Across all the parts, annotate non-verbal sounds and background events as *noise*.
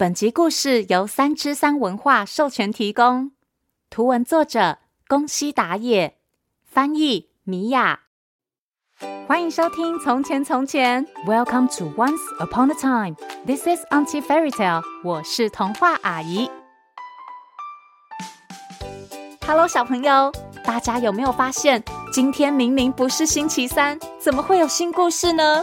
本集故事由三之三文化授权提供，图文作者宫西达也，翻译米娅。欢迎收听《从前从前》，Welcome to Once Upon a Time。This is Auntie Fairy Tale。我是童话阿姨。Hello，小朋友，大家有没有发现，今天明明不是星期三，怎么会有新故事呢？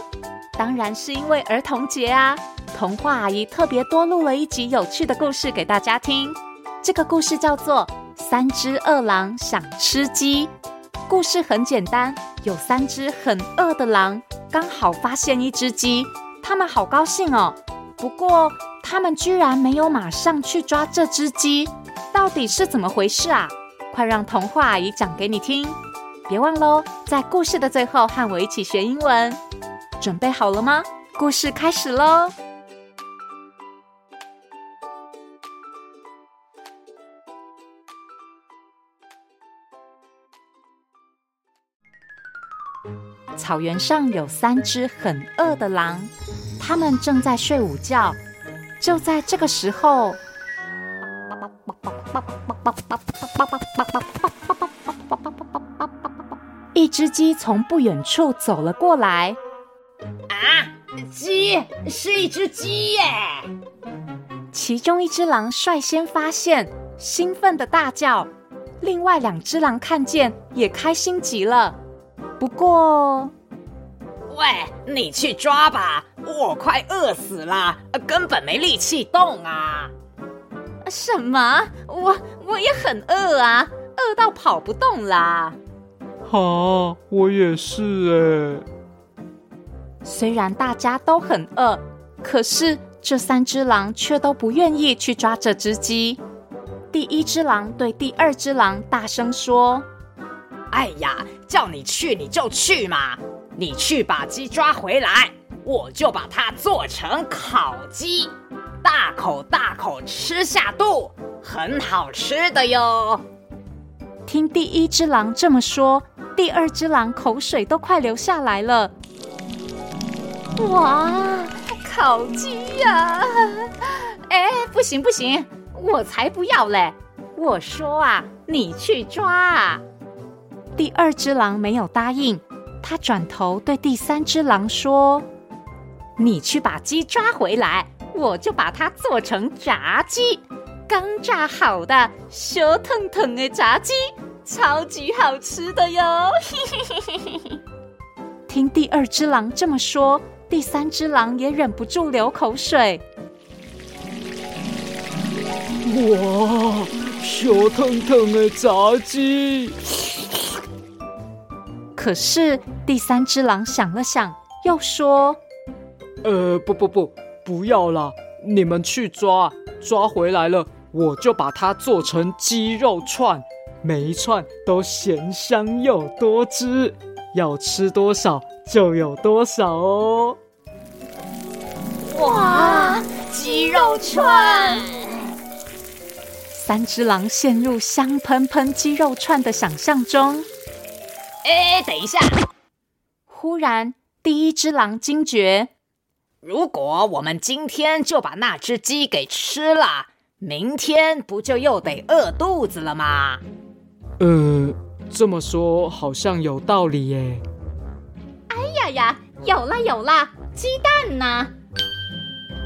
当然是因为儿童节啊！童话阿姨特别多录了一集有趣的故事给大家听。这个故事叫做《三只饿狼想吃鸡》。故事很简单，有三只很饿的狼，刚好发现一只鸡，他们好高兴哦。不过，他们居然没有马上去抓这只鸡，到底是怎么回事啊？快让童话阿姨讲给你听！别忘喽，在故事的最后和我一起学英文。准备好了吗？故事开始喽！草原上有三只很饿的狼，它们正在睡午觉。就在这个时候，一只鸡从不远处走了过来。啊，鸡，是一只鸡耶！其中一只狼率先发现，兴奋的大叫。另外两只狼看见，也开心极了。不过，喂，你去抓吧，我快饿死了，根本没力气动啊！什么？我我也很饿啊，饿到跑不动啦！好，我也是哎。虽然大家都很饿，可是这三只狼却都不愿意去抓这只鸡。第一只狼对第二只狼大声说。哎呀，叫你去你就去嘛！你去把鸡抓回来，我就把它做成烤鸡，大口大口吃下肚，很好吃的哟。听第一只狼这么说，第二只狼口水都快流下来了。哇，烤鸡呀！哎，不行不行，我才不要嘞！我说啊，你去抓。第二只狼没有答应，他转头对第三只狼说：“你去把鸡抓回来，我就把它做成炸鸡，刚炸好的，香腾腾的炸鸡，超级好吃的哟！” *laughs* 听第二只狼这么说，第三只狼也忍不住流口水。哇，香腾腾的炸鸡！可是第三只狼想了想，又说：“呃，不不不，不要啦！你们去抓，抓回来了，我就把它做成鸡肉串，每一串都咸香又多汁，要吃多少就有多少哦。”哇，鸡肉串！三只狼陷入香喷喷鸡肉串的想象中。哎，等一下！忽然，第一只狼惊觉：如果我们今天就把那只鸡给吃了，明天不就又得饿肚子了吗？呃，这么说好像有道理耶。哎呀呀，有了有了，鸡蛋呢？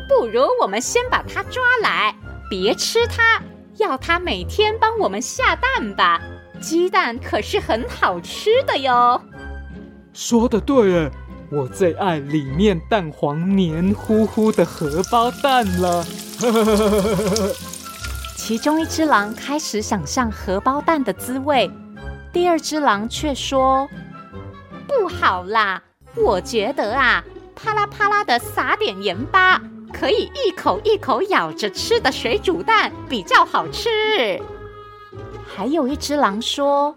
不如我们先把它抓来，别吃它，要它每天帮我们下蛋吧。鸡蛋可是很好吃的哟。说的对耶，我最爱里面蛋黄黏糊糊的荷包蛋了。*laughs* 其中一只狼开始想象荷包蛋的滋味，第二只狼却说：“不好啦，我觉得啊，啪啦啪啦的撒点盐巴，可以一口一口咬着吃的水煮蛋比较好吃。”还有一只狼说：“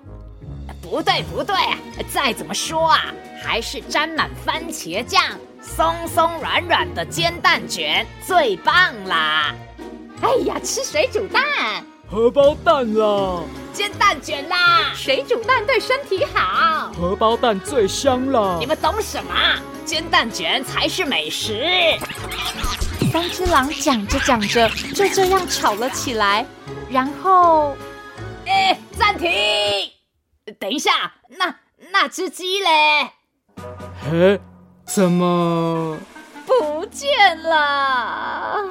不对，不对，再怎么说啊，还是沾满番茄酱、松松软软的煎蛋卷最棒啦！”哎呀，吃水煮蛋、荷包蛋啦，煎蛋卷啦，水煮蛋对身体好，荷包蛋最香了。你们懂什么？煎蛋卷才是美食。三只狼讲着讲着，就这样吵了起来。然后，哎，暂停！等一下，那那只鸡嘞？哎，怎么不见了？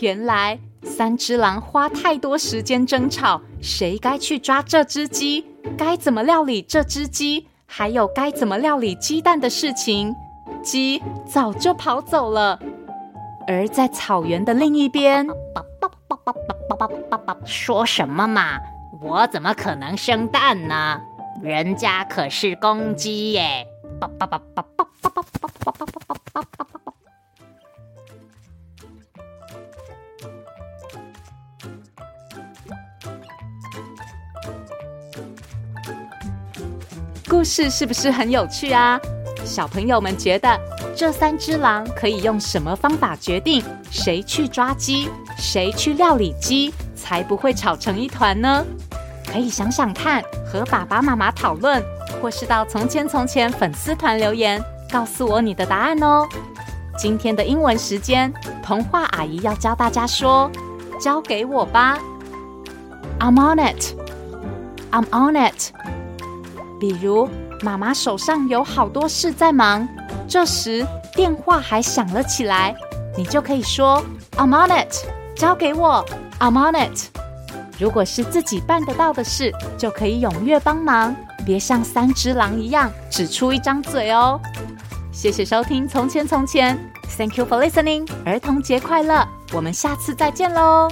原来三只狼花太多时间争吵，谁该去抓这只鸡，该怎么料理这只鸡，还有该怎么料理鸡蛋的事情，鸡早就跑走了。而在草原的另一边，说什么嘛？我怎么可能生蛋呢？人家可是公鸡耶！故事是不是很有趣啊？小朋友们觉得这三只狼可以用什么方法决定谁去抓鸡，谁去料理鸡，才不会吵成一团呢？可以想想看，和爸爸妈妈讨论，或是到从前从前粉丝团留言，告诉我你的答案哦。今天的英文时间，童话阿姨要教大家说：“交给我吧。” I'm on it. I'm on it. 比如，妈妈手上有好多事在忙，这时电话还响了起来，你就可以说 "I'm on it"，交给我 "I'm on it"。如果是自己办得到的事，就可以踊跃帮忙，别像三只狼一样只出一张嘴哦。谢谢收听《从前从前》，Thank you for listening，儿童节快乐，我们下次再见喽。